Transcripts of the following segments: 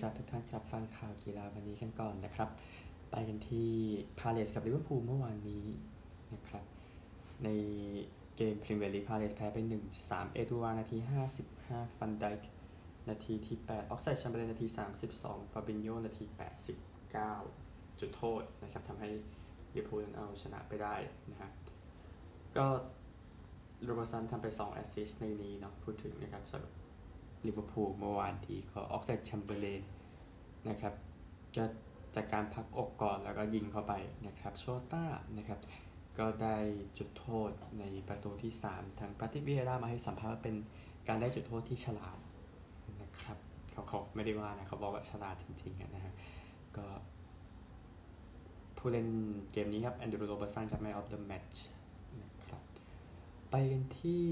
ครับทุกท่านครับฟังข่าวกีฬาวันนี้กันก่อนนะครับ ไปกันที่พาเลสกับลิเวอร์พูลเมื่อวานนี้นะครับ ในเกมพรีเมียร์ลีกพาเลสแพ้ไป1-3 เอ็ดวานาที 55 ฟันไดค์นาทีที่ 8 ออกไซด์แชมเบอร์นาที 32ฟาบินโยนาที 89 จุดโทษนะครับทำให้ลิเวอร์พูลเอาชนะไปได้นะฮะก็โรเบอร์สันทำไป 2 assist ในนี้เนาะพูดถึงนะครับสำหรับ ลิเวอร์พูลเมื่อวานที่ก็ออกไซด์แชมเบอร์เลนนะครับก็จากการพักอกก่อนแล้วก็ยิงเข้าไปนะครับโชต้านะครับ ก็ได้จุดโทษในประตูที่ 3 ทางปาติวิเอรามาให้สัมภาษณ์ว่าเป็นการได้จุดโทษที่ฉลาดนะครับเขาเขาไม่ได้ว่านะเขาบอกว่าฉลาดจริงๆนะฮะก็ผู้เล่นเกมนี้ครับแอนดรูโรเบอร์สันครับ man of the match นะครับไปกันที่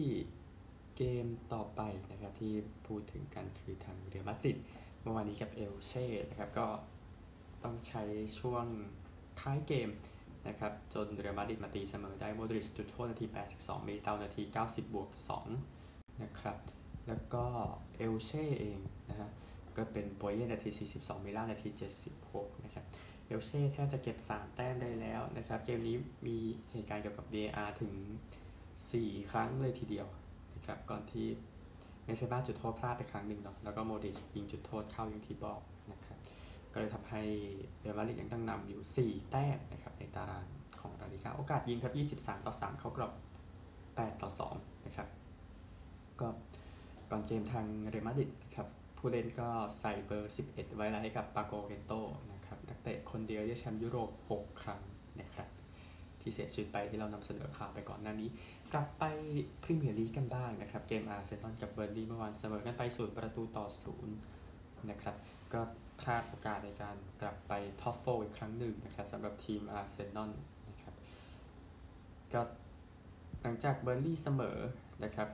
เกมต่อไปนะครับที่พูดถึงกันคือทางเรอัลมาดริดเมื่อวานนี้กับเอลเช่นะครับก็ต้องใช้ช่วงท้ายเกมนะครับจนเรอัลมาดริดมาตีเสมอได้โมดริชจุดโทษนาที 82เมตานาที 90 บวก 2 นะครับ แล้วก็เอลเช่เองนะฮะก็เป็นโปเยนาที 42เมล่านาที 76 นะครับเอลเช่แทบจะเก็บ 3 แต้มได้แล้วนะครับ เกมนี้มีเหตุการณ์เกี่ยวกับ VAR ถึง 4 ครั้งเลยทีเดียว ครับก่อนที่เมเซบ้าจุดโทษพลาดไปครั้งหนึ่งเนาะแล้วก็โมดิชยิงจุดโทษเข้าอย่างที่บอกนะครับก็เลยทำให้เรอัลมาดริดยังตั้งนำอยู่ 4 แต้มนะครับในตารางของลาลิกาโอกาสยิงครับ 23 ต่อ 3 เข้ากรอบ 8 ต่อ 2 นะครับ ก็ก่อนเกมทางเรอัลมาดริดนะครับผู้เล่นก็ใส่เบอร์ 11 ไว้แล้วให้กับปาโกเกนโตนะครับนักเตะคนเดียวที่แชมป์ยุโรป 6 ครั้งนะครับที่เสียชีวิตไปที่เรานำเสนอข่าวไปก่อนหน้านี้ กลับไปพรีเมียร์ลีกกันบ้างนะครับ เกมอาร์เซนอลกับเบอร์ลีเมื่อวานเสมอกันไปศูนย์ประตูต่อศูนย์นะครับ ก็พลาดโอกาสในการกลับไป top four อีกครั้งหนึ่งนะครับสำหรับทีมอาร์เซนอลนะครับก็หลังจากเบอร์ลีเสมอนะครับ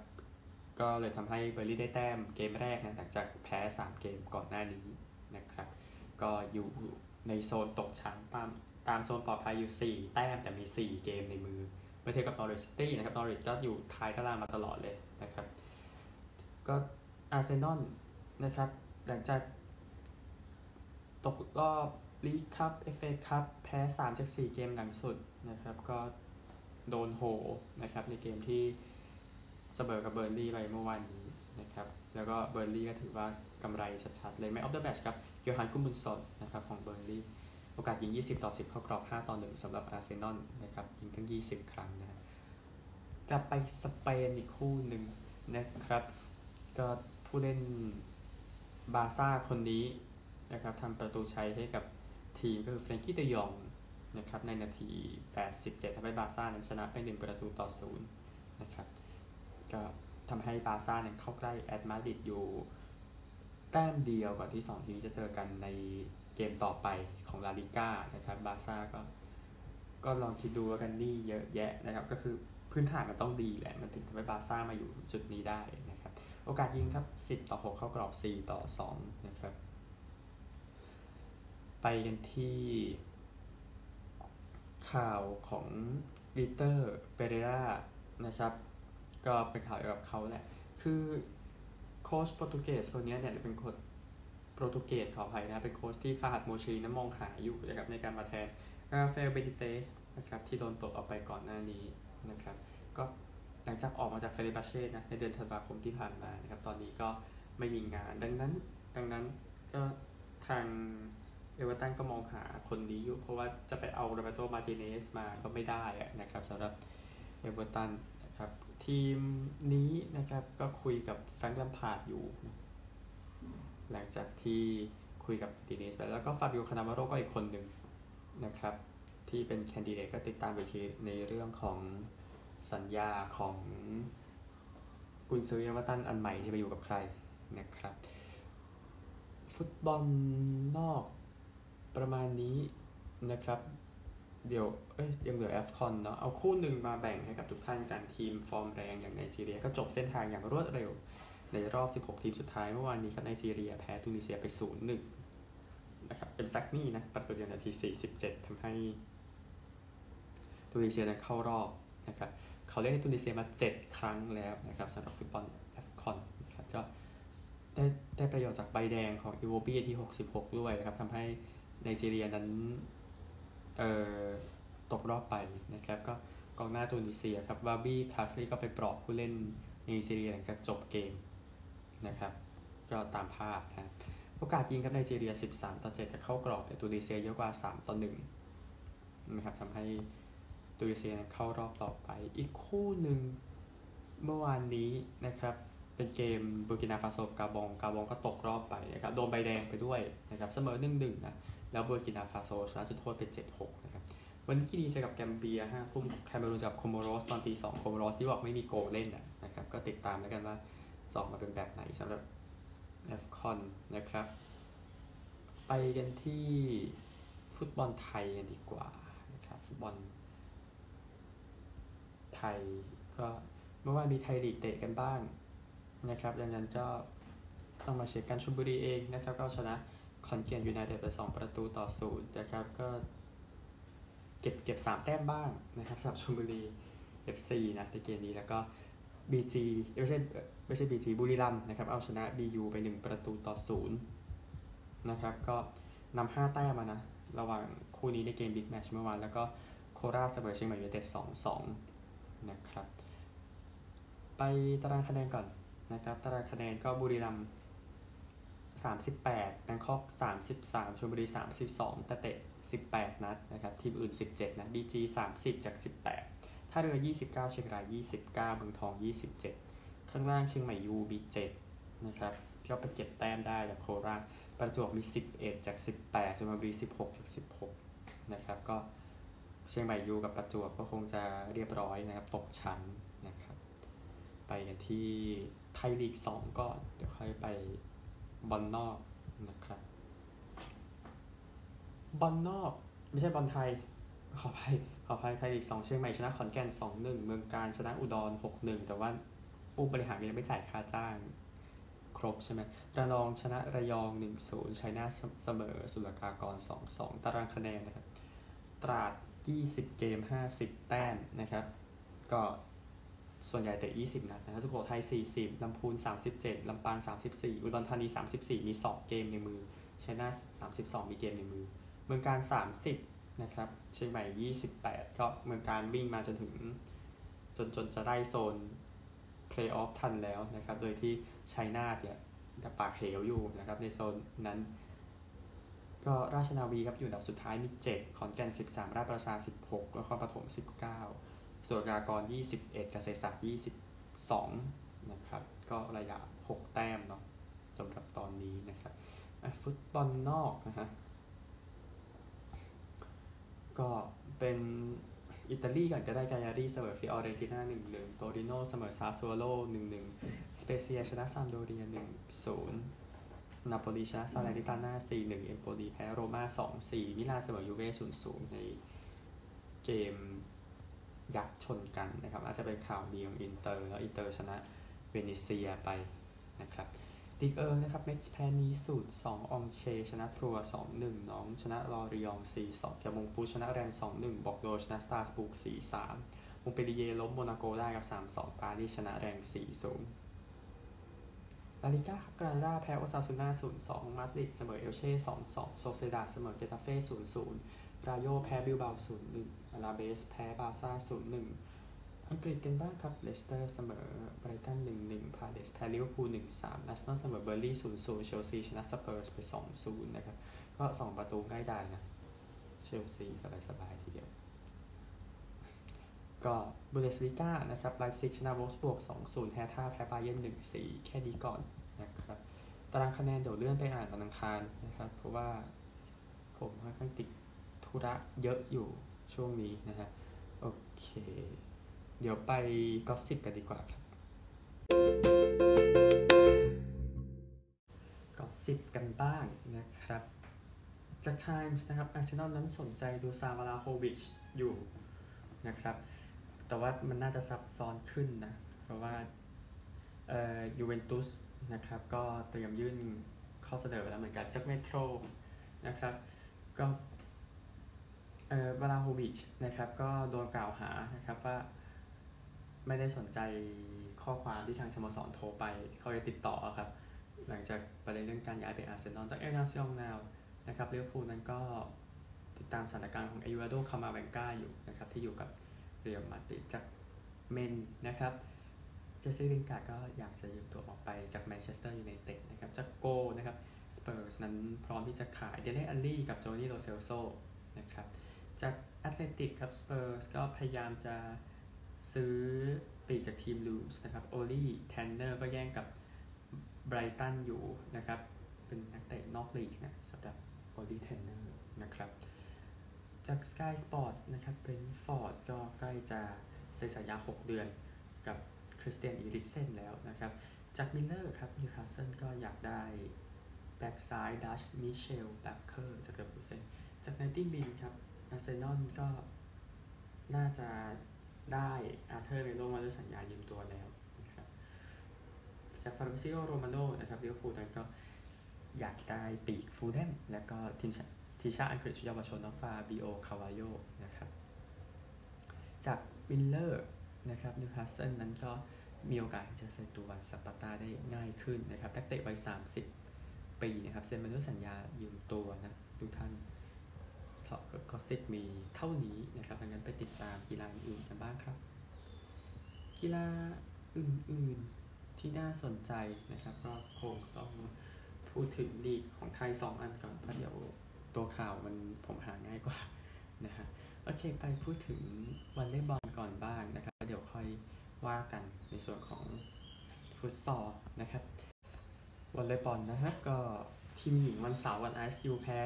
ก็เลยทำให้เบอร์ลี่ได้แต้มเกมแรกนะหลังจากแพ้ 3 เกมก่อนหน้านี้นะครับ ก็อยู่ในโซนตกชั้นตามตามโซนปลอดภัยอยู่ 4 แต้มแต่มี 4 เกมในมือ เมื่อเทียบกับนอริสตี้นะครับนอริสก็อยู่ท้ายตารางมาตลอดเลยนะครับก็อาร์เซนอลนะครับหลังจากตกรอบลีกคัพเอฟเอคัพแพ้3จาก4เกมหลังสุดนะครับก็โดนโหนะครับในเกมที่เสมอกับเบอร์ลี่ไปเมื่อวานนี้นะครับแล้วก็เบิร์นลีย์ก็ถือว่ากำไรชัดๆเลย Man of the Match ครับโยฮันกุดมุนด์สสันนะครับของเบิร์นลีย์ โอกาสยิง 20 ต่อ 10 เข้ากรอบ 5 ต่อ 1สำหรับอาร์เซนอลนะครับยิงทั้ง 20 ครั้งนะกลับไปสเปนอีกคู่หนึ่งนะครับ ก็ผู้เล่นบาร์ซ่าคนนี้นะครับทำประตูชัยให้กับทีมก็คือเฟรงกี้เดอยองนะครับในนาที 87ทำให้บาร์ซ่านั้นชนะไป 1 ประตูต่อ 0 นะครับก็ทำให้บาซ่าเนี่ยเข้าใกล้แอตมาดริดอยู่แต้มเดียวก่อนที่ 2 ทีมจะเจอกันใน เกมต่อไปของลาลิก้านะครับบาซ่าก็ก็ลองคิดดูแล้วกันนี่เยอะแยะนะครับก็คือพื้นฐานมันต้องดีแหละ มันถึงทำให้บาซ่ามาอยู่จุดนี้ได้นะครับ โอกาสยิงครับ 10 ต่อ 6 เข้ากรอบ 4 ต่อ 2 นะครับ ไปกันที่ข่าวของวิตอร์เปเรยร่านะครับ ก็เป็นข่าวเกี่ยวกับเขาแหละ คือโค้ชโปรตุเกสคนนี้เนี่ยเป็นคน โปรตุเกสขออภัยนะเป็นโค้ชที่ฟาร์ฮัดโมชิรี่นั้นมองหาอยู่นะครับในการมาแทนราฟาเอลเบนิเตซนะครับที่โดนปลดออกไปก่อนหน้านี้นะครับก็หลังจากออกมาจากเฟเนร์บาห์เช่นะในเดือนธันวาคมที่ผ่านมานะครับตอนนี้ก็ไม่มีงานดังนั้นดังนั้นก็ทางเอเวอร์ตันก็มองหาคนนี้อยู่ เพราะว่าจะไปเอาโรแบร์โตมาร์ติเนซมาก็ไม่ได้นะครับสำหรับเอเวอร์ตันนะครับทีมนี้นะครับก็คุยกับแฟรงค์แลมพาร์ดอยู่ หลังจากที่คุยกับมาร์ติเนซไปแล้วก็ฟาบิโอคันนาวาโรก็อีกคนหนึ่งนะครับ ที่เป็น candidate ก็ติดตามไปทีในเรื่องของสัญญาของกุนซือเอเวอร์ตันอันใหม่ที่ไปอยู่กับใครนะครับ ฟุตบอลนอกประมาณนี้นะครับ เดี๋ยวเอ้ยยังเหลือ AFCON เนาะเอาคู่หนึ่งมาแบ่งให้กับทุกท่านกันทีมฟอร์มแรงอย่างไนจีเรียก็จบเส้นทางอย่างรวดเร็ว ในรอบ 16 ทีมสุดท้ายเมื่อวานนี้ครับไนจีเรียแพ้ตุนิเซียไป 0-1 นะครับเอ็มซัคนี่นะประตูเดียวนาที 47ทำให้ตุนิเซียนั้นเข้ารอบนะครับเขาเล่นให้ตุนิเซียมา 7 ครั้งแล้วนะครับสำหรับฟุตบอล AFCON นะครับก็ได้ได้ประโยชน์จากใบแดงของอีโวบีที่ 66 ด้วยนะครับทำให้ไนจีเรียนั้นเอ่อตกรอบไปนะครับก็กองหน้าตูนิเซียครับวาห์บี้คาซรี่ก็ไปปลอบผู้เล่นไนจีเรียหลังจากจบเกม นะครับ ก็ตามภาพนะโอกาสยิงครับไนจีเรีย 13 ต่อ 7 แต่เข้ากรอบแต่ตูนิเซียเยอะกว่า 3 ต่อ 1 นะครับทำให้ตูนิเซียเข้ารอบต่อไป อีกคู่หนึ่งเมื่อวานนี้นะครับเป็นเกมบูร์กินาฟาโซกาบองกาบองก็ตกรอบไปนะครับโดนใบแดงไปด้วยนะครับเสมอ1-1นะแล้วบูร์กินาฟาโซชนะจุดโทษเป็น7-6นะครับวันนี้กินีเจอกับแกมเบียห้าทุ่มแคเมอรูนกับโคโมโรสตอนตีสองโคโมโรสที่บอกไม่มีโกลเล่นนะครับก็ติดตามแล้วกันว่า จะออกมาเป็นแบบไหนสำหรับ AFCONนะครับ ไปกันที่ฟุตบอลไทยกันดีกว่านะครับฟุตบอลไทยก็เมื่อวานมีไทยลีกเตะกันบ้างนะครับ ดังนั้นก็ต้องมาเช็คกันชุมบุรีเองนะครับก็ชนะคอนเกียนยูไนเต็ดไป 2 ประตูต่อศูนย์นะครับก็เก็บเก็บ3แต้มบ้างนะครับสำหรับชุมบุรี FC นะในเกมนี้แล้วก็ BG ไม่ใช่ไม่ใช่ BG บุรีรัมย์นะครับเอาชนะ BG ไป 1 ประตูต่อศูนย์นะครับก็นำ5แต้มมานะ ระหว่างคู่นี้ในเกม big match เมื่อวาน แล้วก็โคราชเสมอเชียงใหม่ยูไนเต็ด2-2 นะครับ ไปตารางคะแนนก่อนนะครับ ตารางคะแนนก็บุรีรัมย์38แบงค็อก 33ชลบุรี 32แต่เตะ 18 นัดนะครับ ทีมอื่น 17 นะ BG 30 จาก 18 ท่าเรือ 29 เชียงราย 29เมืองทอง 27 ข้างล่างเชียงใหม่ยูมี7นะครับก็ไปเก็บแต้มได้จากโคราชประจวบมี 11 จาก 18ชลบุรี 16 จาก 16 นะครับ ก็เชียงใหม่ยูกับประจวบก็คงจะเรียบร้อยนะครับ ตกชั้นนะครับ ไปกันที่ไทยลีก 2 ก่อน เดี๋ยวค่อยไปบอลนอกนะครับ บอลนอก ไม่ใช่บอลไทย ขออภัย ขออภัยไทยลีก2เชียงใหม่ชนะขอนแก่น2-1เมืองการชนะอุดร6-1แต่ว่าผู้บริหารยังไม่จ่ายค่าจ้าง ครบใช่ไหมระนองชนะระยอง1-0ชัยนาทเสมอสุรกากร2-2ตารางคะแนนนะครับ ตราด20เกม50แต้มนะครับ ก็ส่วนใหญ่เตะ20นัดนะครับสุโขทัย40ลำพูน37ลำปาง34อุดรธานี34มี2เกมในมือชัยนาท32มีเกมในมือ เมืองการ30 นะครับ เชียงใหม่ 28 ก็เมืองการวิ่งมาจนถึง จนจนจะได้โซนเพลย์ออฟทันแล้วนะครับ โดยที่ชัยนาทเนี่ยปากเหวอยู่นะครับ ในโซนนั้น ก็ราชนาวีครับอยู่อันดับสุดท้ายมี 7 ขอนแก่น 13 ราชประชา 16นครปฐม 19ส่วนกากร 21เกษตรศาสตร์ 22 นะครับ ก็ระยะ 6 แต้มเนาะสำหรับตอนนี้นะครับฟุตบอลนอกนะฮะ ก็เป็นอิตาลีก่อนก็ได้กายารี่เสมอฟิออเรนติน่า1-1โตริโนเสมอซาซัวโล1-1สเปเซียชนะซามโดเรีย1-0นาโปลีชนะซาแлерนิตาน่า4-1เอมโปลีแพ้โรม่า2-4มิลานเสมอยูเว่0-0ในเกมยักษ์ชนกันนะครับอาจจะเป็นข่าวดีของอินเตอร์แล้วอินเตอร์ชนะเวเนเซียไปนะครับ ลีกเออร์นะครับเม็กซ์แพนนีสูตร 2 องเช ชนะทรัว 2-1 น้อง ชนะลอริยอง 4-2แกมงฟูชนะแรม 2-1 บอกโดชนะสตาร์สบุก 4-3มงเปรีเยล้มโมนาโกได้กับ 3-2 ปารีสชนะแรง 4-0 ลาลิก้ากรานาดาแพ้โอซาซูน่า 0-2 มาดริดเสมอเอลเช่ 2-2 โซเซียดาดเสมอเกตาเฟ่ 0-0 ราโยแพ้บิลเบา 0-1 อลาเบส แพ้บาร์ซ่า 0-1 อังกฤษกันบ้างครับ เลสเตอร์เสมอ ไบรตัน1-1พาเลซแพ้ลิเวอร์พูล1-3อาร์เซนอลเสมอเบิร์นลีย์0-0เชลซีชนะสเปอร์สไป2-0นย์นะครับ ก็2ประตูง่ายดายนะ เชลซีสบายๆทีเดียว ก็บุนเดสลีกานะครับ ไลป์ซิกชนะโวล์ฟสบวร์ก2-0แฮท่าแพ้บาเยน1-4แค่นี้ก่อนนะครับ ตารางคะแนนเดี๋ยวเลื่อนไปอ่านวันอังคารนะครับ เพราะว่าผมค่อนข้างติดธุระเยอะอยู่ช่วงนี้นะฮะ โอเค เดี๋ยวไปก็สิบกันดีกว่าครับก็สิบกันบ้างนะครับ จาก Times นะครับอาร์เซนอลนั้นสนใจดูซาวาลาโฮวิชอยู่นะครับ แต่ว่ามันน่าจะซับซ้อนขึ้นนะ เพราะว่าเอ่อยูเวนตุสนะครับ ก็เตรียมยื่นข้อเสนอแล้วเหมือนกันจากเมโทรนะครับ ก็เอ่อวลาโฮวิชนะครับ ก็โดนกล่าวหานะครับว่า ไม่ได้สนใจข้อความที่ทางสโมสรโทรไป เขาจะติดต่อครับ หลังจากประเด็นเรื่องการย้ายไปอาร์เซนอลจากเอลนาซิอองนาลนะครับลิเวอร์พูนั้นก็ติดตามสถานการณ์ของเอยูอาโดคามาแวนกาอยู่นะครับที่อยู่กับเรียลมาดริดจากเมนนะครับเจสซี่ลินการ์ดก็อยากจะยืมตัวออกไปจากแมนเชสเตอร์ยูไนเต็ดนะครับจากโกนะครับสเปอร์สนั้นพร้อมที่จะขายเดนเนอัลลี่กับโจนี่โรเซลโซนะครับจากแอตเลติกครับสเปอร์สก็พยายามจะ ซื้อปีกจากทีมลูสนะครับโอลี่แทนเนอร์ก็แย่งกับไบรตันอยู่นะครับ เป็นนักเตะนอกลีกนะสำหรับโอลี่แทนเนอร์นะครับ จาก Sky Sports นะครับเบรนท์ฟอร์ดก็ใกล้จะเซ็นสัญญา 6 เดือนกับคริสเตียนอีริกเซนแล้วนะครับ จากมิร์เรอร์ครับนิวคาสเซิลก็อยากได้แบ็กซ้ายดัตช์มิตเชลแบ็คเกอร์จากเลเวอร์คูเซนจากไนน์ตี้มินครับอาร์เซนอลก็น่าจะ ได้อาร์เธอร์เมโลมาด้วยสัญญายืมตัวแล้วนะครับจากฟาร์มซิโอโรมาโนนะครับลิเวอร์พูลนั้นก็อยากได้ปีกฟูลแดมแล้วก็ทีมชาติทีชาอังกฤษชุดเยาวชนน้องฟาบิโอคาวาโยนะครับจากมิลเลอร์นะครับนิวคาสเซิลนั้นก็มีโอกาสจะเซ็นตัววันสปาร์ตาได้ง่ายขึ้นนะครับนักเตะวัย 30 ปีนะครับเซ็นมาด้วยสัญญายืมตัวนะทุกท่าน ก็ซิกมีเท่านี้นะครับดังนั้นไปติดตามกีฬาอื่นกันบ้างครับ กีฬาอื่นๆที่น่าสนใจนะครับก็คงต้องพูดถึงลีกของไทย 2 อันก่อนเพราะเดี๋ยวตัวข่าวมันผมหาง่ายกว่านะฮะโอเคไปพูดถึงวันเล่นบอลก่อนบ้างนะครับเดี๋ยวค่อยว่ากันในส่วนของฟุตซอลนะครับวันเล่นบอลนะฮะก็ทีมหญิงวันเสาร์วันไอซ์ยูแพ้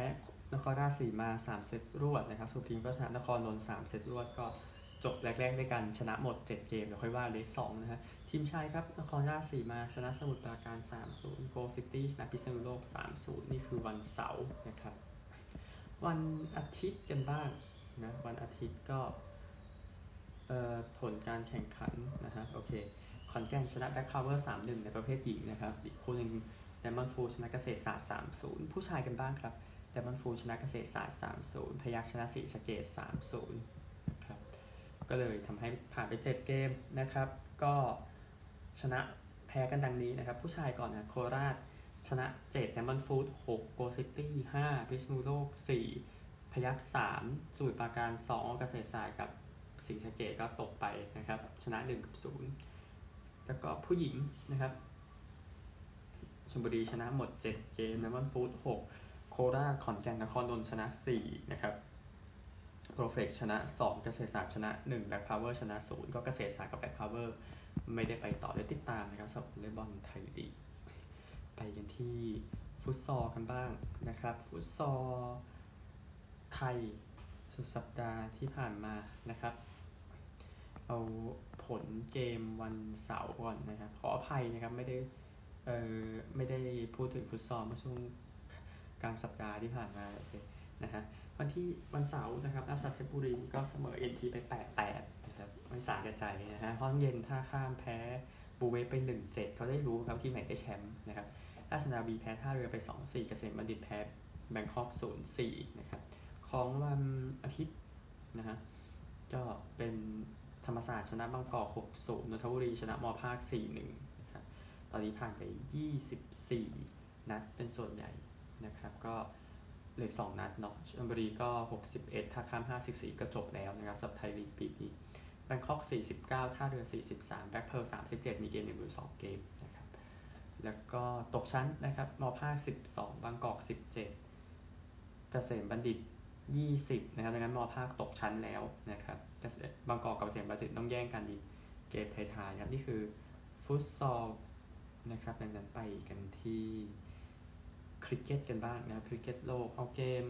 นครราชสีมา 3 เซตรวดนะครับสุพรีมก็ชนะนครนนท์3เซตรวดก็จบแรกๆด้วยกันชนะหมด 7 เกมเดี๋ยวค่อยว่าเลก 2นะฮะทีมชายครับนครราชสีมาชนะสมุทรปราการ 3-0โกลซิตี้ชนะพิษณุโลก 3-0 นี่คือวันเสาร์นะครับ วันอาทิตย์กันบ้างนะวันอาทิตย์ก็ผลการแข่งขันนะฮะโอเคขอนแก่นชนะแบ็คพาวเวอร์3-1ในประเภทหญิงนะครับอีกคู่หนึ่งไดมอนด์ฟู้ดชนะเกษตรศาสตร์3-0ผู้ชายกันบ้างครับ ไดมอนด์ฟู้ดชนะเกษตรศาสตร์ 3-0 พยัคฆ์ชนะศรีสะเกษ3-0 ครับ ก็เลยทำให้ผ่านไป 7 เกมนะครับ ก็ชนะแพ้กันดังนี้นะครับ ผู้ชายก่อนนะโคราชชนะ7ไดมอนด์ฟู้ด6โกซิตี้5พิษณุโลก 4 พยัคฆ์3สมุทรปราการ 2 เกษตรศาสตร์กับศรีสะเกษก็ตกไปนะครับ ชนะ1กับ0แล้วก็ผู้หญิงนะครับชลบุรีชนะหมด 7 เกมไดมอนด์ฟู้ด6 ราชขอนแก่นนครนนท์ชนะ 4 นะครับโปรเฟกชนะ 2 เกษตรศาสตร์ชนะ1แบ็คพาวเวอร์ชนะ 0 ก็เกษตรศาสตร์กับแบ็คพาวเวอร์ไม่ได้ไปต่อเลย ติดตามนะครับสำหรับวอลเลย์บอลไทยลีกไปกันที่ฟุตซอลกันบ้างนะครับ ฟุตซอลไทยสุดสัปดาห์ที่ผ่านมานะครับ เอาผลเกมวันเสาร์ก่อนนะครับ ขออภัยนะครับ ไม่ได้เออไม่ได้พูดถึงฟุตซอลเมื่อช่วง กลางสัปดาห์ที่ผ่านมาโอเคนะฮะวันที่วันเสาร์นะครับราชพัฒเพชรบุรีก็เสมอเอ็นทีไป8 8นะครับไม่สาแก่ใจนะฮะห้องเย็นท่าข้ามแพ้บูเวไป1-7เจ็ดเขาได้รู้ครับที่ไหนได้แชมป์นะครับราชนาวีแพ้ท่าเรือไป2-4เกษมบัณฑิตแพ้แบงคอก0-4นย์สี่นะครับของวันอาทิตย์นะฮะก็เป็นธรรมศาสตร์ชนะบางกอก6-0นย์นทบุรีชนะมอภาค4-1นะครับตอนนี้ผ่านไป24นัดเป็นส่วนใหญ่ นะครับก็เหลือ2นัดเนาะชลบุรีก็ 61 ท่าข้าม 54 ก็จบแล้วนะครับสับไทยลีกปีนี้แบงคอก49 ท่าเรือ 43 แบ็คเพิร์ล37 มีเกม1หรือ2เกมนะครับแล้วก็ตกชั้นนะครับมอภาค 12 บางกอก 17 เกษมบัณฑิต 20 นะครับดังนั้นมอภาคตกชั้นแล้วนะครับบางกอกกับเกษมบัณฑิตต้องแย่งกันดีเกมท้ายๆนะครับนี่คือฟุตซอลนะครับดังนั้นไปกันที่ คริกเก็ตกันบ้างนะครับคริกเก็ตโลกเอาเกม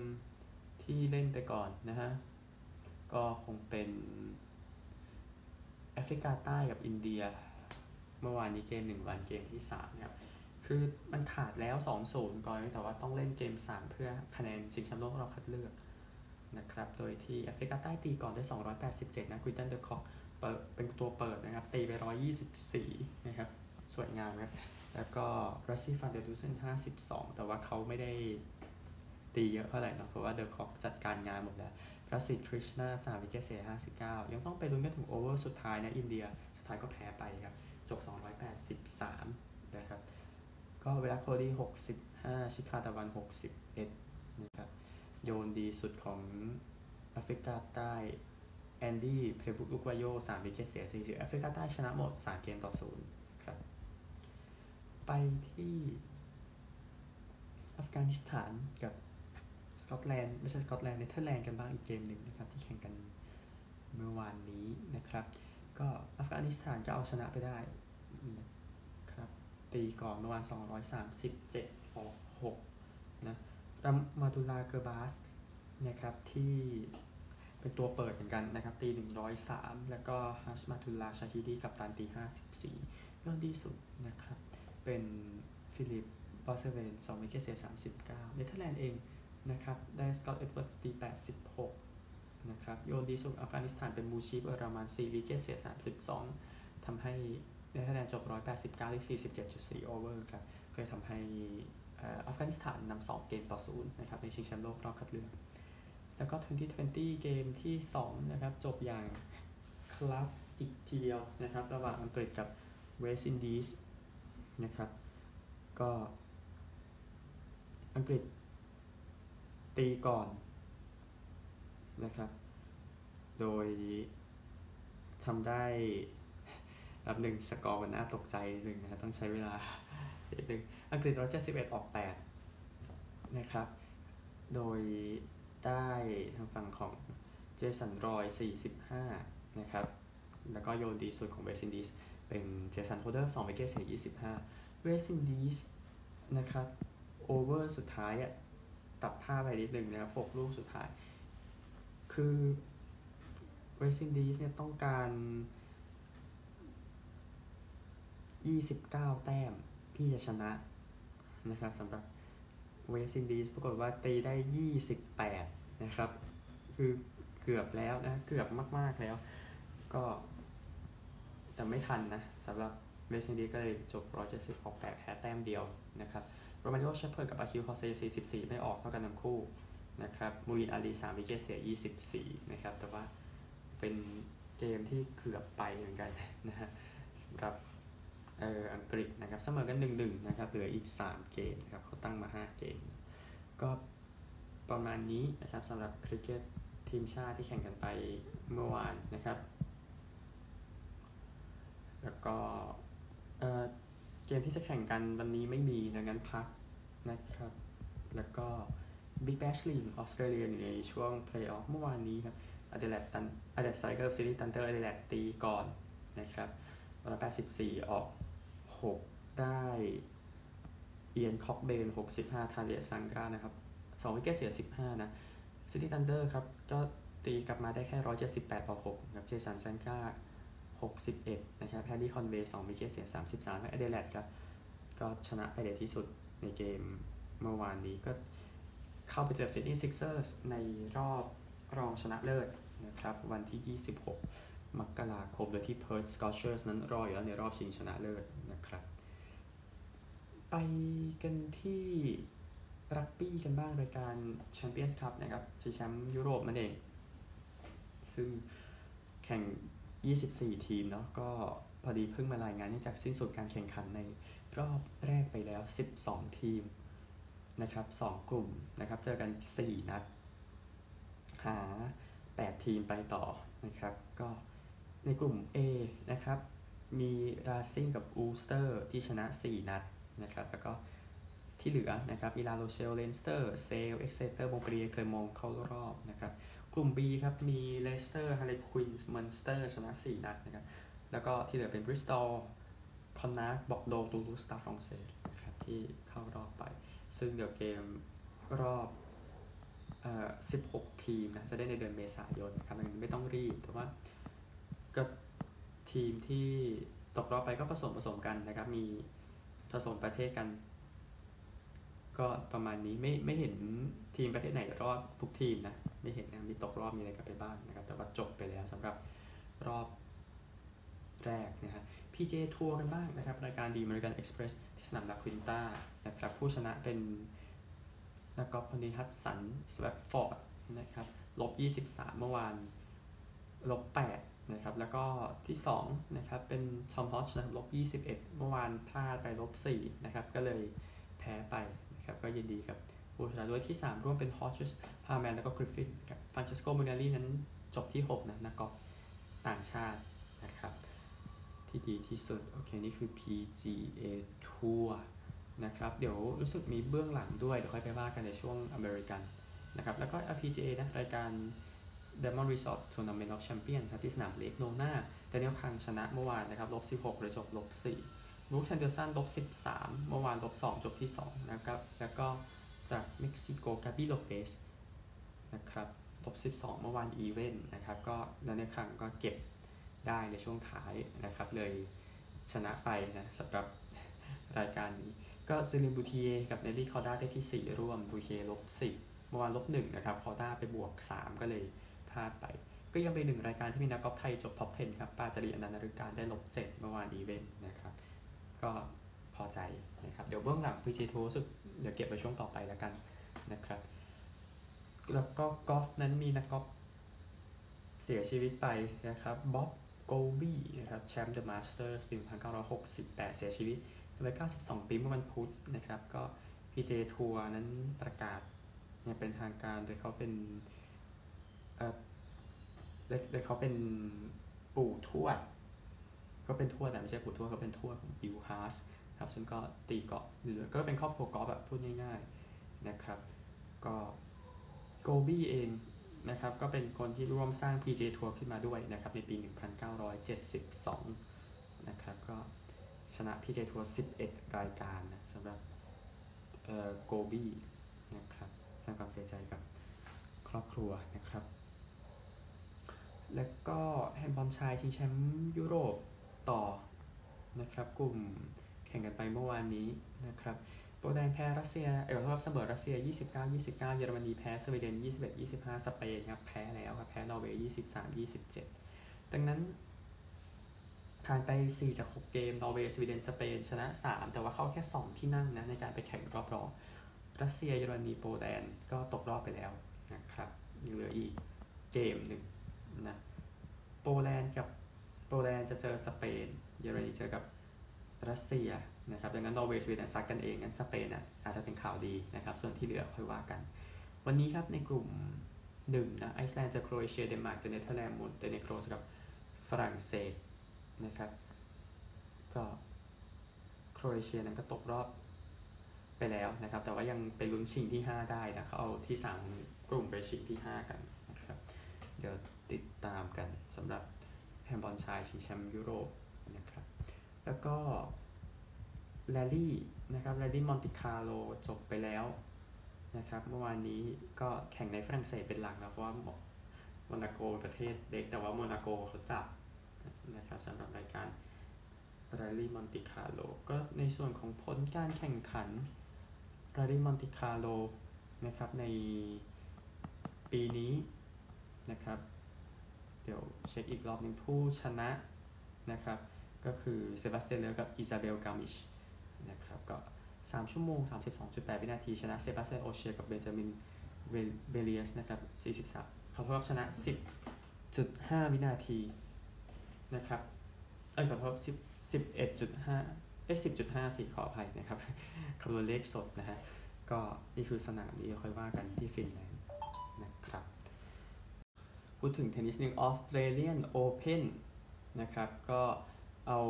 ที่เล่นไปก่อนนะฮะ ก็คงเป็นแอฟริกาใต้กับอินเดีย เมื่อวานนี้เกมหนึ่งวันเกมที่3นะครับคือมันขาดแล้ว 2-0 ก่อน แต่ว่าต้องเล่นเกม 3 เพื่อคะแนนชิงแชมป์โลกเราคัดเลือกนะครับ โดยที่แอฟริกาใต้ตีก่อนได้ 287 นะควินตันเดอร์คอกเปิดเป็นตัวเปิดนะครับ ตีไป 124 นะครับ สวยงามครับ แล้วก็รัสซี่ฟานเดอร์ดุสเซน52แต่ว่าเขาไม่ได้ตีเยอะเท่าไหร่นะเพราะว่าเดอคอกจัดการงานหมดแล้วประสิทธิ์คริชนาสาม wicket เสีย59ยังต้องไปลุ้นกันถึง over สุดท้ายนะอินเดีย สุดท้ายก็แพ้ไปครับ จบ283นะครับ ก็วิราตโคห์ลี65ชิคาร์ดาวัน61นะครับโยนดีสุดของแอฟริกาใต้แอนดิเลเฟห์ลุควาโย3 wicket เสีย4แอฟริกาใต้ชนะหมด3เกมต่อ0ครับ ไปที่อัฟกานิสถานกับสกอตแลนด์ไม่ใช่สกอตแลนด์เนเธอร์แลนด์กันบ้างอีกเกมหนึ่งนะครับ ที่แข่งกันเมื่อวานนี้นะครับ ก็อัฟกานิสถานก็เอาชนะไปได้นะครับตีก่อนเมื่อวาน 237ออก6นะราห์มานุลลาห์กูร์บาซนะครับที่เป็นตัวเปิดเหมือนกันนะครับ ตี 103 แล้วก็ฮัชมาทุลลาชาฮิดีกัปตันตี 54ยอดดีสุดนะครับ เป็นฟิลิปบอสเซเวน2 wicket เสีย39เก้าเนเธอร์แลนด์เองนะครับ ได้สกอตเอ็ดเวิร์ดตี86นะครับโยนดีสุดอัฟกานิสถานเป็นมูจีบเออร์ราห์มาน4 wicket เสีย 32 ทำให้เนเธอร์แลนด์จบ 189ที่47.4 over ครับก็เลยทำให้อัฟกานิสถานนำ2เกมต่อ 0 นะครับ ในชิงแชมป์โลกรอบคัดเลือก แล้วก็ 2020 เกมที่ 2 นะครับ จบอย่างคลาสสิกทีเดียวนะครับ ระหว่างอังกฤษกับเวสต์อินดีส นะครับ ก็อังกฤษ ตีก่อนนะครับ โดยทำได้รับหนึ่งสกอร์มันน่าตกใจหนึ่งนะต้องใช้เวลานิดนึงอังกฤษร้อยเจ็ดสิบเอ็ดออกแปดนะครับ โดยได้ทางฝั่งของเจสันรอย 45 นะครับ แล้วก็โยนดีสุดของเวสต์อินดีส เป็นเจสันโฮลเดอร์2 wicket เสีย25เวสต์อินดีสนะครับ over สุดท้ายอะตัดผ้าไปนิดหนึ่งนะครับ6ลูกสุดท้าย คือเวสต์อินดีสเนี่ยต้องการ 29 แต้มที่จะชนะนะครับสำหรับเวสต์อินดีสปรากฏว่าตีได้ 28 นะครับ คือเกือบแล้วนะ เกือบมาก ๆ แล้ว ก็ แต่ไม่ทันนะสำหรับเวสต์อินดีสก็เลยจบ 170 ออก 8 แพ้แต้มเดียวนะครับโรมาริโอเชพเพิร์ดกับอาคีลโฮเซน44 ไม่ออกเท่ากันทั้งคู่นะครับโมอีนอาลี3 wicket เสีย 24 นะครับ แต่ว่าเป็นเกมที่เกือบไปเหมือนกันนะฮะสำหรับเอออังกฤษนะครับเสมอกัน 1-1 นะครับ เหลืออีก 3 เกมนะครับเขาตั้งมา 5 เกม ก็ประมาณนี้นะครับสำหรับคริกเก็ตทีมชาติที่แข่งกันไปเมื่อวานนะครับ แล้วก็เกมที่จะแข่งกันวันนี้ไม่มีดังนั้นพักนะครับ แล้วก็ Big Bash League ออสเตรเลียอยู่ในช่วงเพลย์ออฟเมื่อวานนี้ครับอเดเลดตันอเดเลดไซเคิลซิตี้ตันเตอร์อเดเลดตีก่อนนะครับ184 ออก 6 ได้เอียนคอกเบน 65 ทานเดียซังกานะครับ2วิกเกตเสีย 15 นะซิตี้ทันเดอร์ครับ ก็ตีกลับมาได้แค่ 178 ออก6กับ เจสันซังกา 61 นะครับแฮร์รี่คอนเวย์2วิกเกตเสีย 33และอเดเลดครับก็ชนะไปเด็ดที่สุดในเกมเมื่อวานนี้ก็เข้าไปเจอซิดนีย์ซิกเซอร์สในรอบรองชนะเลิศนะครับวันที่ 26 มกราคมโดยที่เพิร์ธสกอร์เชอร์สนั้นรออยู่แล้วในรอบชิงชนะเลิศนะครับ ไปกันที่รักบี้กันบ้างรายการแชมเปี้ยนส์คัพนะครับชิงแชมป์ยุโรปนั่นเอง ซึ่งแข่ง 24 ทีมเนาะก็พอดีเพิ่งมารายงานเนื่องจากสิ้นสุดการแข่งขันในรอบแรกไปแล้ว 12 ทีมนะครับ 2 กลุ่มนะครับ เจอกัน 4 นัด หา 8 ทีมไปต่อนะครับ ก็ในกลุ่ม A นะครับ มีราซิงกับอัลสเตอร์ที่ชนะ 4 นัดนะครับ แล้วก็ที่เหลือนะครับ มีลาโรเชลเลนสเตอร์ เซล เอ็กเซเตอร์มงเปลลิเยร์แกลร์มงเข้ารอบนะครับ กลุ่ม B ครับ มีเลสเตอร์ฮาร์เลควินส์มันสเตอร์ชนะ 4 นัดนะครับ แล้วก็ที่เหลือเป็นบริสตอลคอนนาคต์บอร์กโดซ์ตูลูสสตาดฟรองเซสนะครับที่เข้ารอบไป ซึ่งเดี๋ยวเกมรอบเอ่อ16 ทีมนะ จะได้ในเดือนเมษายนครับมันไม่ต้องรีบ แต่ว่าก็ทีมที่ตกรอบไปก็ผสมผสมกันนะครับ มีผสมประเทศกัน ก็ประมาณนี้ไม่ไม่เห็นทีมประเทศไหนรอดทุกทีมนะ ไม่เห็นนะมีตกรอบมีอะไรกันไปบ้างนะครับ แต่ว่าจบไปแล้วสำหรับรอบแรกนะครับ PJ ทัวร์กันบ้างนะครับ รายการ The American Express ที่สนามลาควินต้านะครับ ผู้ชนะเป็นนักกอล์ฟคนนี้ฮัดสันสวอฟฟอร์ดนะครับลบ23 เมื่อวานลบ8นะครับ แล้วก็ที่2นะครับเป็นทอมโฮกีนะครับลบ21 เมื่อวานพลาดไปลบ4นะครับ ก็เลยแพ้ไป ครับก็ยินดีกับผู้ชนะด้วยที่ 3 ร่วมเป็นฮอดเจสฮาร์แมนแล้วก็กริฟฟินครับฟรานเชสโกโมลินารีนั้นจบที่ 6 นะนักกอล์ฟต่างชาตินะครับ ที่ดีที่สุด โอเค นี่คือ PGA Tour นะครับ เดี๋ยวรู้สึกมีเบื้องหลังด้วย เดี๋ยวค่อยไปว่ากันในช่วงอเมริกันนะครับ แล้วก็ LPGA นะ รายการ Diamond Resorts Tournament of Champions ที่สนามเลคโนนาแดเนียลคังชนะเมื่อวานนะครับลบ16เลยจบลบ4 บรูคเฮนเดอร์สันลบ13 เมื่อวานลบ2จบที่ 2 นะครับ แล้วก็จากเม็กซิโกกาบี้โลเปซนะครับลบ12 เมื่อวานอีเวนต์นะครับ ก็แดเนียลคังก็เก็บได้ในช่วงท้ายนะครับ เลยชนะไปนะสำหรับรายการนี้ ก็เซลีนบูทิเยร์กับเนลลี่คอด้าได้ที่ 4 ร่วมบูทิเยร์ลบ10 เมื่อวานลบ1นะครับ คอด้าไปบวก 3 ก็เลยพลาดไป ก็ยังเป็นหนึ่งรายการที่มีนักกอล์ฟไทยจบท็อป 10 ครับ ปาจรีย์อนันต์นฤการได้ลบ7เมื่อวานอีเวนต์นะครับ ก็พอใจนะครับ เดี๋ยวเบื้องหลัง PGA Tour รู้สึกเดี๋ยวเก็บไว้ช่วงต่อไปแล้วกันนะครับ แล้วก็กอล์ฟนั้นมีนักกอล์ฟเสียชีวิตไปนะครับบ๊อบโกลบี้นะครับแชมป์เดอะมาสเตอร์สปี1968 เสียชีวิตวัย92 ปีเมื่อวันพุธนะครับ ก็ PJ ทัวร์นั้นประกาศเนี่ยเป็นทางการโดยเขาเป็นเอ่อโดยเขาเป็นปู่ทวด ก็เป็นทวดแต่ไม่ใช่ปู่ทวดเขาเป็นทั่วของบิลฮาร์สครับซึ่งก็ตีกอล์ฟหรือก็เป็นครอบครัวกอล์ฟแบบพูดง่ายๆนะครับก็โกลบี้เองนะครับก็เป็นคนที่ร่วมสร้าง PJ ทัวร์ขึ้นมาด้วยนะครับในปี 1972 นะครับก็ชนะ PGA Tour 11 รายการนะสำหรับโกลบี้นะครับทำความเสียใจกับครอบครัวนะครับ แล้วก็แฮนด์บอลชายชิงแชมป์ยุโรป ต่อนะครับ กลุ่มแข่งกันไปเมื่อวานนี้นะครับโปแลนด์แพ้รัสเซียเออครับเสมอรัสเซีย 29 29 เยอรมนีแพ้สวีเดน 21 25 สเปนครับแพ้แล้วครับแพ้นอร์เวย์23 27 ดังนั้นผ่านไป 4 จาก 6 เกม นอร์เวย์ สวีเดน สเปน ชนะ 3 แต่ว่าเข้าแค่ 2 ที่นั่งนะ ในการไปแข่งรอบรองรัสเซีย เยอรมนี โปแลนด์ ก็ตกรอบไปแล้วนะครับ ยังเหลืออีกเกมหนึ่งนะ โปแลนด์กับ โปแลนด์จะเจอสเปนเยอรมนีเจอกับรัสเซียนะครับดังนั้นนอร์เวย์สวีเดนซัดกันเองงั้นสเปนอะอาจจะเป็นข่าวดีนะครับ ส่วนที่เหลือค่อยว่ากัน วันนี้ครับในกลุ่มหนึ่งนะไอซ์แลนด์เจอโครเอเชียเดนมาร์กเจอเนเธอร์แลนด์มอนเตเนโกรเจอกับฝรั่งเศสนะครับก็โครเอเชียนั้นก็ตกรอบไปแล้วนะครับ แต่ว่ายังไปลุ้นชิงที่ 5 ได้นะเขาเอาที่ 3 กลุ่มไปชิงที่ 5 กันนะครับ เดี๋ยวติดตามกันสำหรับ แฮนด์บอลชายชิงแชมป์ยุโรปนะครับ แล้วก็แรลลี่นะครับแรลลี่มอนติคาร์โลจบไปแล้วนะครับ เมื่อวานนี้ก็แข่งในฝรั่งเศสเป็นหลักนะเพราะว่าโมนาโกประเทศเล็กแต่ว่าโมนาโกเขาจับนะครับสำหรับรายการแรลลี่มอนติคาร์โลก็ในส่วนของผลการแข่งขันแรลลี่มอนติคาร์โลนะครับในปีนี้นะครับ เดี๋ยวเช็คอีกรอบนึงผู้ชนะนะครับ ก็คือเซบาสเตียนโลบกับอิซาเบลกาลมิชนะครับก็ 3 ชั่วโมง 32.8 วินาที ชนะเซบาสเตียนโอเชียร์กับเบนจามินเวยาสนะครับ43เขาพบชนะ 10.5 วินาทีนะครับเอ้ยขอโทษ10 11.5เอ้สิบจุดห้าสี่ขออภัยนะครับคำนวณเลขสดนะฮะก็นี่คือสนามนี้ค่อยว่ากันที่ฟินแลนด์ พูดถึงเทนนิสหนึ่งออสเตรเลียนโอเพนนะครับ ก็เอา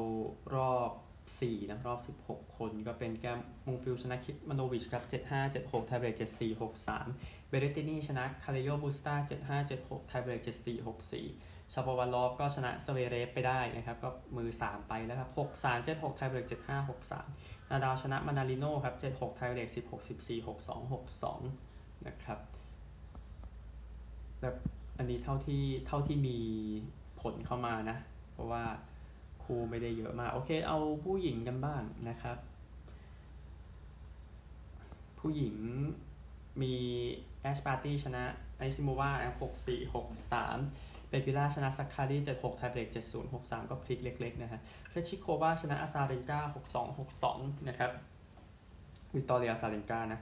รอบ4นะรอบ 16 คนก็เป็นกาเอล มงฟิลส์ชนะเคซมาโนวิชครับ 75 76 tiebreak 74 63 เบเรตินีชนะคาร์เรโน บุสตา75 76 tiebreak 74 64 ชาโปวาลอฟก็ชนะสเวเรฟไปได้นะครับ ก็มือ 3 ไปแล้วครับ 6 3 7 6 tiebreak 75 63 นาดาลชนะมานนาริโนครับ 76 tiebreak 16 14 62 62 นะครับแล้ว อันนี้เท่าที่เท่าที่มีผลเข้ามานะ เพราะว่าคู่ไม่ได้เยอะมากโอเค เอาผู้หญิงกันบ้างนะครับ ผู้หญิงมีแอช บาร์ตี้ชนะอนิซิโมวาแอป64 63เปกูล่าชนะซักคารี76 tiebreak 70 63ก็พลิกเล็กๆนะฮะเครชิโควาชนะอาซาเรนกา62 62นะครับ วิตอเรียอาซาเรนกานะ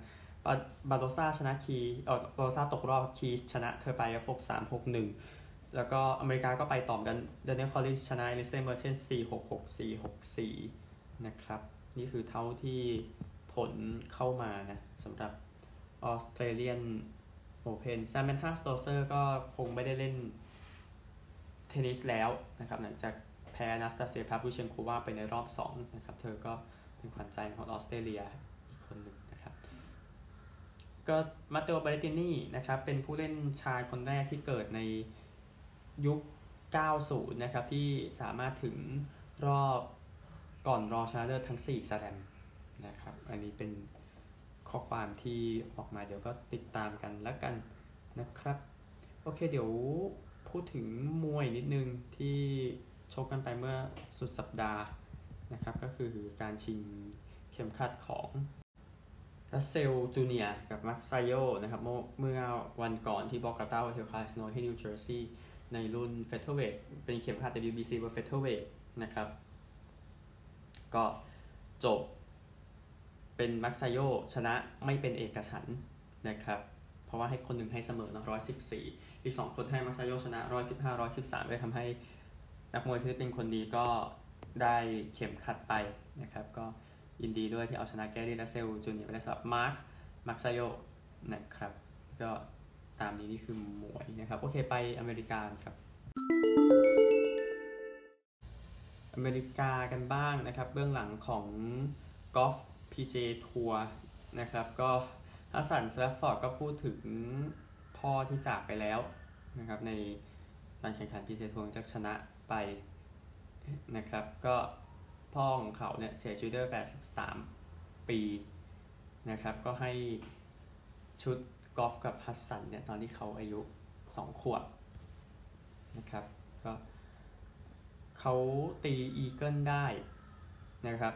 บาโดซาชนะคีย์เออบาโดซาตกรอบคีย์สชนะเธอไป63 61แล้วก็อเมริกาก็ไปต่อกันแดเนียลคอลลินส์ชนะเอลิเซเมอร์เทน4 6 6 4 6 4นะครับ นี่คือเท่าที่ผลเข้ามานะสำหรับออสเตรเลียนโอเพนซาแมนธาสโตเซอร์ก็คงไม่ได้เล่นเทนนิสแล้วนะครับ หลังจากแพ้นัสตาเซียพาฟลูเชนโควาไปในรอบ 2 นะครับ เธอก็เป็นขวัญใจของออสเตรเลียอีกคนหนึ่ง ก็มาเตโอ เบเรตินี่นะครับเป็นผู้เล่นชายคนแรกที่เกิดในยุค 90 นะครับ ที่สามารถถึงรอบก่อนรอชนะเลิศทั้ง 4 สแลมนะครับ อันนี้เป็นข้อความที่ออกมาเดี๋ยวก็ติดตามกันแล้วกันนะครับ โอเคเดี๋ยวพูดถึงมวยนิดนึงที่ชกกันไปเมื่อสุดสัปดาห์นะครับ ก็คือการชิงเข็มขัดของ รัสเซลจูเนียร์กับมาร์ค มักไซโยนะครับเมื่อวันก่อนที่บอร์กาต้า Hotel Casino ที่นิวเจอร์ซีย์ในรุ่น featherweight เป็นเข็มขัด WBC รุ่น featherweight นะครับ ก็จบเป็นมักไซโยชนะไม่เป็นเอกฉันท์นะครับ เพราะว่าให้คนหนึ่งให้เสมอเนาะร้อยสิบสี่อีกสองคนให้มักไซโยชนะร้อยสิบห้าร้อยสิบสามเลยทำให้นักมวยที่เป็นคนดีก็ได้เข็มขัดไปนะครับ ก็ ยินดีด้วยที่เอาชนะแกรี่ รัสเซลจูเนียร์ไปได้สำหรับมาร์คมักไซโยนะครับ ก็ตามนี้นี่คือมวยนะครับ โอเคไปอเมริกาครับ อเมริกากันบ้างนะครับ เบื้องหลังของกอล์ฟ PJ ทัวร์นะครับก็ฮัดสันสวอฟฟอร์ดก็พูดถึงพ่อที่จากไปแล้วนะครับในการแข่งขัน PJ ทัวร์จากชนะไปนะครับก็ พ่อของเขาเนี่ยเสียชีวิตด้วย83 ปีนะครับ ก็ให้ชุดกอล์ฟกับฮัสสันเนี่ยตอนที่เขาอายุ 2 ขวบนะครับก็เขาตีอีเกิลได้นะครับ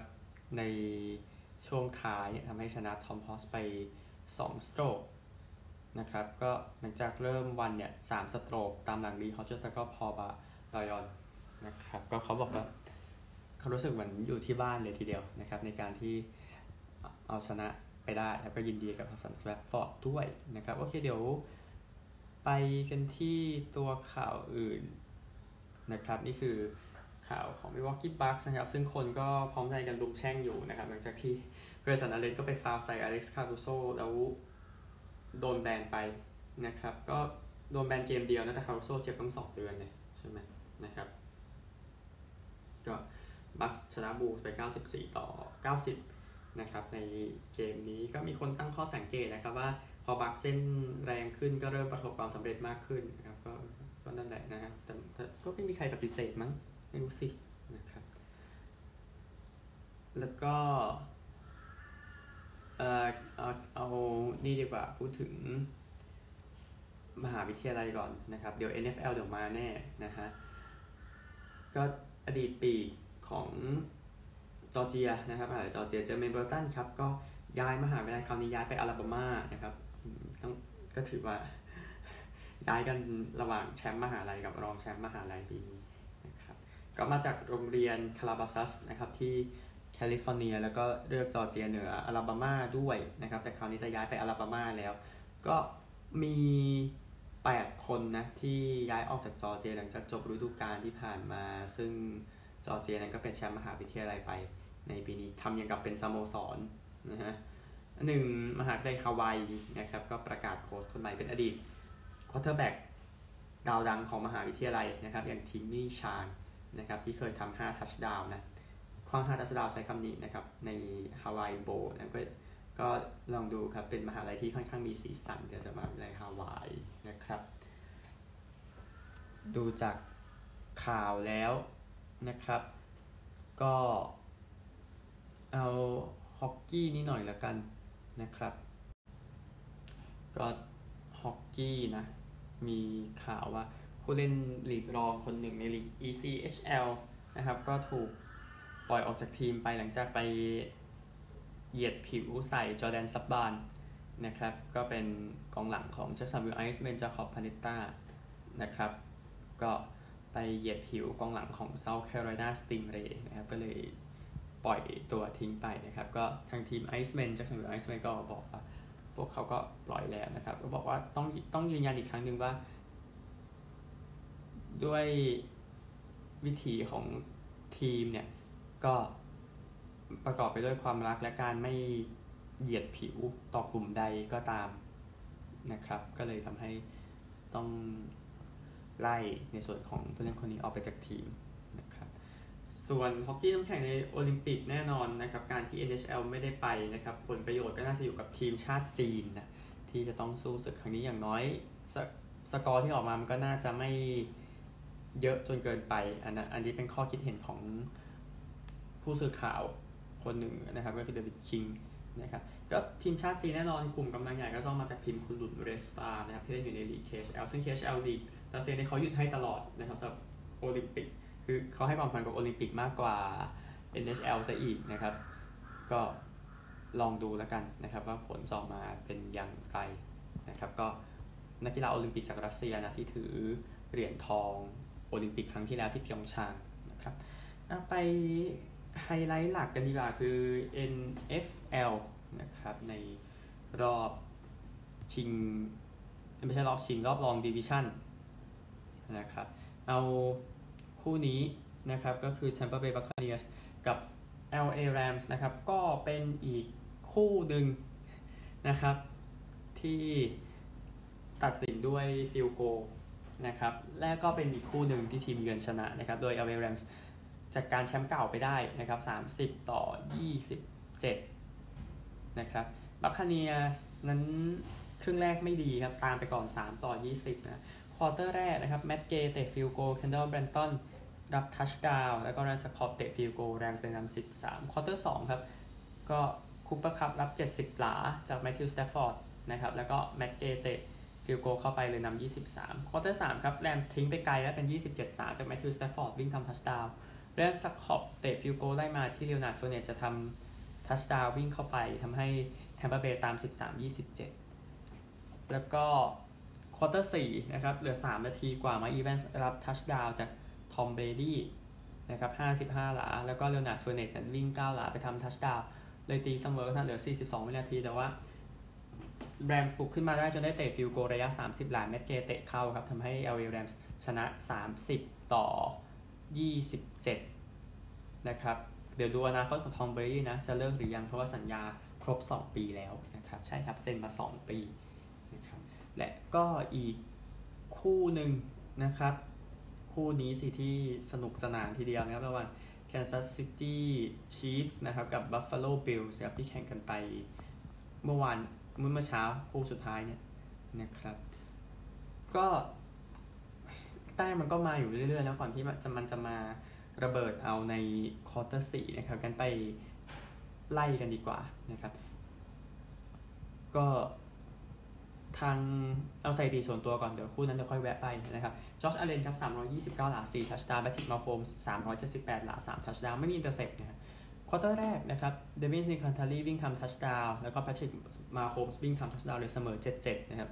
ในช่วงท้ายทำให้ชนะทอมฮอสไป 2 สโตรกนะครับ ก็หลังจากเริ่มวันเนี่ยสสโตรกตามหลังลีฮอจเจสแล้วก็พอบารอยอนนะครับ ก็เขาบอกว่า เขารู้สึกเหมือนอยู่ที่บ้านเลยทีเดียวนะครับในการที่เอาชนะไปได้ แล้วก็ยินดีกับฮัสซันสแวฟฟอร์ดด้วยนะครับโอเคเดี๋ยวไปกันที่ตัวข่าวอื่นนะครับนี่คือข่าวของ Milwaukee Bucks นะครับ ซึ่งคนก็พร้อมใจกันลุกแช่งอยู่นะครับ หลังจากที่เรซันอเลนก็ไปฟาวใส่อเล็กซ์คารูโซแล้วโดนแบนไปนะครับ ก็โดนแบนเกมเดียวนะแต่คารูโซเจ็บตั้งสองเดือนเลยใช่ไหมนะครับ ก็ บัคชนะบูสไป 94 ต่อ 90 นะครับ ในเกมนี้ก็มีคนตั้งข้อสังเกตนะครับว่าพอบัคเส้นแรงขึ้นก็เริ่มประสบความสำเร็จมากขึ้นนะครับก็ก็นั่นแหละนะครับแต่ก็ไม่มีใครปฏิเสธมั้งไม่รู้สินะครับ แล้วก็เออเอาเอานี่ดีกว่าพูดถึงมหาวิทยาลัยก่อนนะครับ เดี๋ยว NFL เดี๋ยวมาแน่นะฮะก็อดีตปี ของจอร์เจียนะครับมหาวิทยาลัยจอร์เจียเจอร์เมน เบอร์ตันครับก็ย้ายมหาวิทยาลัยคราวนี้ย้ายไปอลาบามานะครับต้องก็ถือว่าย้ายกันระหว่างแชมป์มหาลัยกับรองแชมป์มหาลัยปีนี้นะครับก็มาจากโรงเรียนคาราบาซัสนะครับที่แคลิฟอร์เนีย แล้วก็เลือกจอร์เจียเหนืออลาบามาด้วยนะครับแต่คราวนี้จะย้ายไปอลาบามาแล้ว ก็มี 8 คนนะที่ย้ายออกจากจอร์เจียหลังจากจบฤดูกาลที่ผ่านมาซึ่ง จอร์เจียนั้นก็เป็นแชมป์มหาวิทยาลัยไปในปีนี้ทำอย่างกับเป็นสโมสรนะฮะหนึ่งมหาวิทยาลัยฮาวายนะครับก็ประกาศโค้ชคนใหม่เป็นอดีต quarterback ดาวดังของมหาวิทยาลัยนะครับ อย่างทิมมี่ชานนะครับที่เคยทำ5 touchdown นะคว้าง5 touchdown ใช้คำนี้นะครับใน Hawaii Bowl นะก็ก็ลองดูครับเป็นมหาลัยที่ค่อนข้างมีสีสันเดี๋ยวจะมหาวิทยาลัยฮาวายนะครับ ดูจากข่าวแล้ว นะครับ ก็เอาฮอกกี้นิดหน่อยละกันนะครับ ก็ฮอกกี้นะ มีข่าวว่าผู้เล่นลีกรองคนหนึ่งในลีก ECHL นะครับ ก็ถูกปล่อยออกจากทีมไปหลังจากไปเหยียดผิวใส่จอแดนซับบานนะครับ ก็เป็นกองหลังของเจสันวิลไอซ์เบนจาคอบพานิต้านะครับ ก็ ไปเหยียดผิวกองหลังของ South Carolina Stingray นะครับ ก็เลยปล่อยตัวทิ้งไปนะครับ ก็ทางทีม Iceman จากสมุทร Iceman ก็บอกว่า พวกเขาก็ปล่อยแล้วนะครับ ก็บอกว่าต้องต้องยืนยันอีกครั้งหนึ่งว่า ด้วยวิถีของทีมเนี่ย ก็ประกอบไปด้วยความรักและการไม่เหยียดผิวต่อกลุ่มใดก็ตามนะครับ ก็เลยทำให้ต้อง ไล่ในส่วนของผู้เล่นคนนี้ออกไปจากทีมนะครับส่วนฮอกกี้ต้องแข่งในโอลิมปิกแน่นอนนะครับการที่ NHL ไม่ได้ไปนะครับผลประโยชน์ก็น่าจะอยู่กับทีมชาติจีนนะที่จะต้องสู้ศึกครั้งนี้อย่างน้อยสสกอร์ที่ออกมามันก็น่าจะไม่เยอะจนเกินไป อันนอันนี้เป็นข้อคิดเห็นของผู้สื่อข่าวคนหนึ่งนะครับก็คือเดวิดคิงนะครับก็ทีมชาติจีนแน่นอนกลุ่มกำลังใหญ่ก็ต้องมาจากทีมคุนหลุน Red Star นะครับที่เล่นอยู่ในลีก KHL ซึ่ง KHL ลีก รัสเซียเนี่ยเขาหยุดให้ตลอดนะครับสำหรับโอลิมปิก คือเขาให้ความสำคัญกับโอลิมปิกมากกว่า NHL ซะอีกนะครับ ก็ลองดูแล้วกันนะครับ ว่าผลจะออกมาเป็นอย่างไรนะครับ ก็นักกีฬาโอลิมปิกจากรัสเซียนะที่ถือเหรียญทองโอลิมปิกครั้งที่แล้วที่พยองชางนะครับไปไฮไลท์หลักกันดีกว่าคือ NFL นะครับในรอบชิง ไม่ใช่รอบชิงรอบรอง division นะครับ เอาคู่นี้นะครับก็คือ Tampa Bay Buccaneers กับ LA Rams นะครับ ก็เป็นอีกคู่หนึ่งนะครับ ที่ตัดสินด้วย field goalนะครับ และก็เป็นอีกคู่หนึ่งที่ทีมเยือนชนะนะครับ โดย LA Rams จัดการแชมป์เก่าไปได้นะครับ 30 ต่อ 27 นะครับ Buccaneers นั้นครึ่งแรกไม่ดีครับ ตามไปก่อน 3 ต่อ 20 นะ quarter แรกนะครับ แมตต์ เกย์เตะ field goal เคนดอลแบลนตันรับ touchdown แล้วก็ไรอัน ซัคคอปเตะ field goal Rams นำ13 quarter 2ครับ ก็คุปเปอร์คัพรับ70หลาจากแมทธิวสแตฟฟอร์ดนะครับแล้วก็แมตต์ เกย์เตะ field goal เข้าไปเลยนำ23 quarter 3ครับ Rams ทิ้งไปไกลแล้วเป็น27-3จากแมทธิวสแตฟฟอร์ดวิ่งทำ touchdown ไรอัน ซัคคอปเตะ field goal ได้มาที่เลียวนาร์ดเฟอร์เนตต์จะทำ touchdown วิ่งเข้าไปทำให้ Tampa Bay ตาม 13-27 แล้วก็ quarter 4นะครับเหลือ 3 นาทีกว่าไมค์ อีแวนส์รับ touchdown จากทอมเบรดี้นะครับ55 หลา แล้วก็เลียวนาร์ดเฟอร์เนตต์วิ่ง 9 หลาไปทำ touchdownเลยตีเสมอทันเหลือ 42 วินาที แต่ว่าแรมปลุกขึ้นมาได้จนได้เตะ field goal ระยะ 30 หลาแมตต์เกย์เตะเข้าครับทำให้เอลเอแรมส์ชนะ 30 ต่อ 27 นะครับ เดี๋ยวดูอนาคตของทอมเบรดี้นะ จะเลิกหรือยังเพราะว่าสัญญาครบ 2 ปีแล้วนะครับ ใช่ครับ เซ็นมา 2 ปี และก็อีกคู่หนึ่งนะครับ คู่นี้สิที่สนุกสนานทีเดียวนะครับระหว่าง Kansas City Chiefs นะครับกับ Buffalo Bills ครับที่แข่งกันไปเมื่อวานเมื่อเช้าคู่สุดท้ายเนี่ยนะครับ ก็แต้มมันก็มาอยู่เรื่อยๆ แล้วก่อนที่มันจะมันจะมาระเบิดเอาในควอเตอร์สี่นะครับ กันไปไล่กันดีกว่านะครับ ก็ ทางเอาไซดีส่วนตัวก่อน เดี๋ยวคู่นั้นจะค่อยแวะไปนะครับจอร์จอเลนครับ 329 หลา 4 touchdown แพทริกมาโฮมส์ 378 หลา 3 touchdown ไม่มี intercept นะครับ quarter แรกนะครับเดวินซิงเกิลแทรีวิ่งทำ touchdown แล้วก็แพทริกมาโฮมส์วิ่งทำ touchdown เลยเสมอ 7-7 นะครับ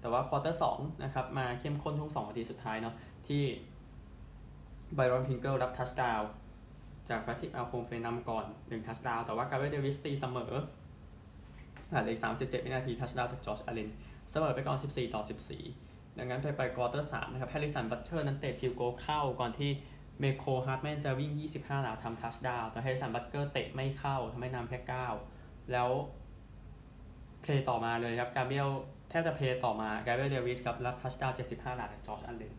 แต่ว่า quarter สองนะครับมาเข้มข้นช่วงสองนาทีสุดท้ายเนาะที่ไบรอนพริงเกิลรับ touchdown จากแพทริกมาโฮมส์นำก่อน1 touchdown แต่ว่ากาเบรียลเดวิสตีเสมอ ผ่านเลย37 วินาที touchdown จากจอร์จอเลนเสมอไปก่อน 14 ต่อ 14 ดังนั้นไปไป quarter สามนะครับแฮร์ริสันบัตเทอร์นั้นเตะ field goal เข้าก่อนที่เมโคฮาร์ดแมนจะวิ่ง 25 หลาทำ touchdown แต่แฮร์ริสันบัตเทอร์เตะไม่เข้าทำให้นำแค่ 9 แล้ว play ต่อมาเลยครับกาเบรียลแทบจะ play ต่อมากาเบรียลเดวิสครับรับ touchdown 75 หลาจากจอร์จอเลน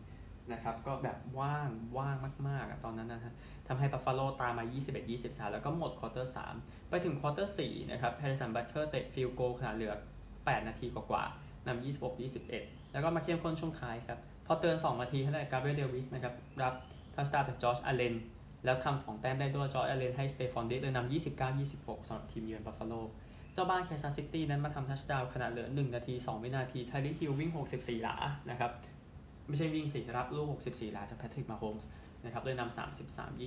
นะครับก็แบบว่างว่างมากๆตอนนั้นนะฮะ ทำให้บัฟฟาโลตามมา 21-23 แล้วก็หมด quarter 3ไปถึง quarter 4นะครับแฮร์ริสันบัตเทอร์เตะฟิลโกขนาดเหลือ 8 นาทีกว่าๆนำ26-21 แล้วก็มาเข้มข้นช่วงท้ายครับ พอเตือน 2 นาทีเท่านั้นกาเบรียลเดวิสนะครับรับ touchdown จากจอร์จอเลนแล้วทำ2แต้มได้ด้วยจอร์จอเลนให้สเตฟอนดิกส์เลยนำ29-26สำหรับทีมเยือนบัฟฟาโลเจ้าบ้านแคซัสซิตี้นั้นมาทำ touchdown ขณะเหลือ 1 นาที 2 วินาทีไทริฮิลวิ่ง 64 หลานะครับไม่ใช่วิ่งสิรับลูก 64 หลาจากแพทริกมาโฮมส์ นะครับเลยนำ33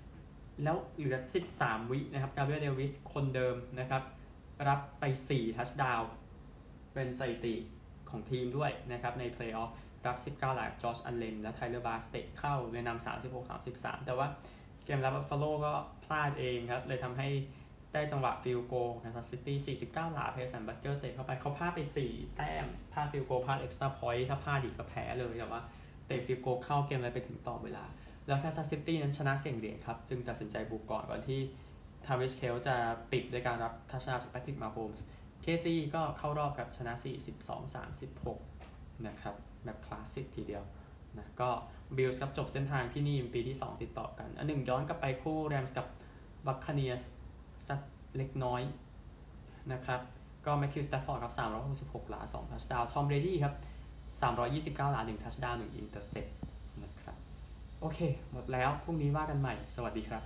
29แล้วเหลือ 13 วินะครับกาเบรียลเดวิสคนเดิมนะครับ รับไป 4 touchdown เป็นสถิติของทีมด้วยนะครับ ในเพลย์ออฟรับ 19 หลาจอร์จอันเลนและไทเลอร์บาสเตะเข้าเลยนำ36 33 แต่ว่าเกมรับบัฟฟาโลก็พลาดเองครับ เลยทำให้ได้จังหวะ field goal แคซัสซิตี้49 หลาแฮร์ริสันบัตเทอร์เตะเข้าไปเขาพลาดไป 4 แต้มพลาด field goal พลาด extra point ถ้าพลาดอีกก็แพ้เลยแต่ว่า เตะ field goal เข้าเกมเลยไปถึงต่อเวลา แล้วแคซัสซิตี้นั้นชนะเสี่ยงเหรียญครับ จึงตัดสินใจบุกก่อนก่อนที่ทราวิสเคลซีจะปิดด้วยการรับ touchdown จากแพทริกมาโฮมส์เคซีก็เข้ารอบครับชนะ 42 36 นะครับ แบบคลาสสิกทีเดียวนะก็บิลส์ครับจบเส้นทางที่นี่เป็นปีที่ 2 ติดต่อกัน อันหนึ่งย้อนกลับไปคู่แรมส์กับบัคคาเนียร์สสักเล็กน้อยนะครับ ก็แมตทิวสแตฟฟอร์ดครับ366 หลา 2 touchdown ทอมเบรดี้ครับ 329หลา1 touchdown 1 intercept นะครับ โอเค หมดแล้ว พรุ่งนี้ว่ากันใหม่ สวัสดีครับ